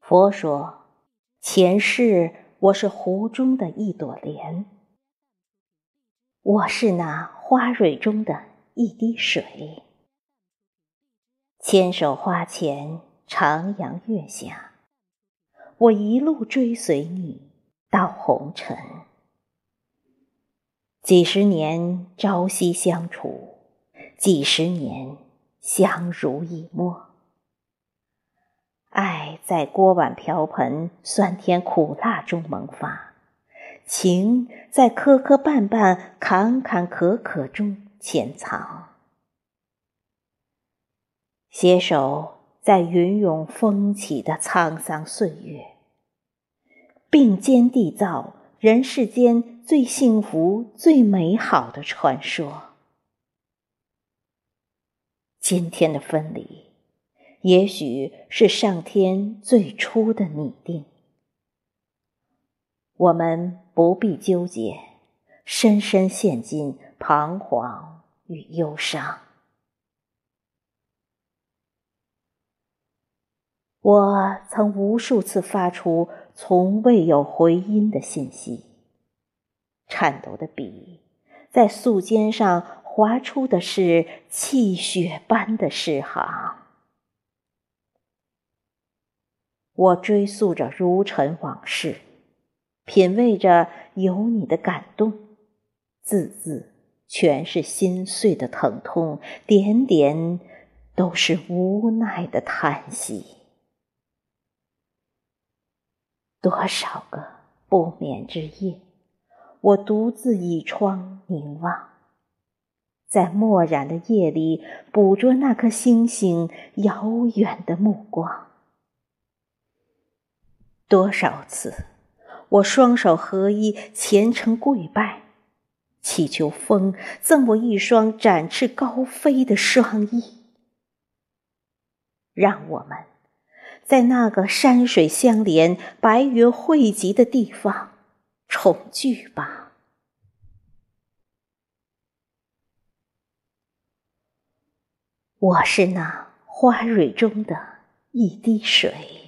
佛说：“前世我是湖中的一朵莲，我是那花蕊中的一滴水。千手花前，徜徉月下，我一路追随你到红尘。几十年朝夕相处，几十年相濡以沫。”爱在锅碗瓢盆、酸甜苦辣中萌发，情在磕磕绊绊、坎坎坷坷中潜藏。携手在云涌风起的沧桑岁月，并肩缔造人世间最幸福、最美好的传说。今天的分离。也许是上天最初的拟定，我们不必纠结，深深陷进彷徨与忧伤。我曾无数次发出从未有回音的信息，颤抖的笔在素笺上划出的是泣血般的诗行。我追溯着如尘往事，品味着有你的感动，字字全是心碎的疼痛，点点都是无奈的叹息。多少个不眠之夜，我独自倚窗凝望，在漠然的夜里捕捉那颗星星遥远的目光。多少次，我双手合一，虔诚跪拜，祈求风赠我一双展翅高飞的双翼，让我们在那个山水相连、白云汇集的地方重聚吧。我是那花蕊中的一滴水。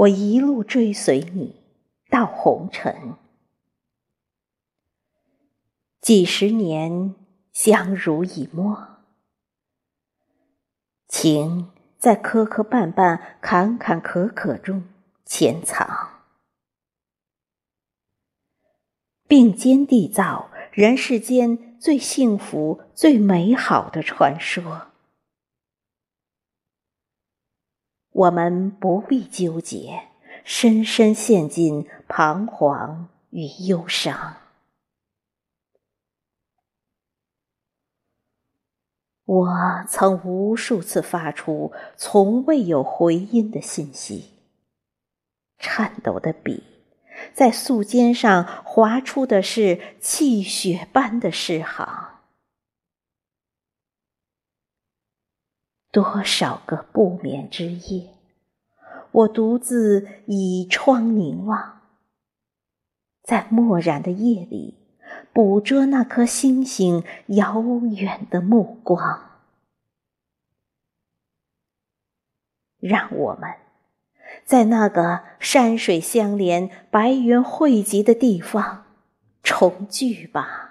我一路追随你到红尘，几十年相濡以沫，情在磕磕绊绊、坎坎坷坷中潜藏，并肩缔造人世间最幸福、最美好的传说。我们不必纠结，深深陷进彷徨与忧伤。我曾无数次发出从未有回音的信息，颤抖的笔在素笺上划出的是泣血般的诗行。多少个不眠之夜，我独自倚窗凝望，在漠然的夜里捕捉那颗星星遥远的目光。让我们在那个山水相连、白云汇集的地方重聚吧。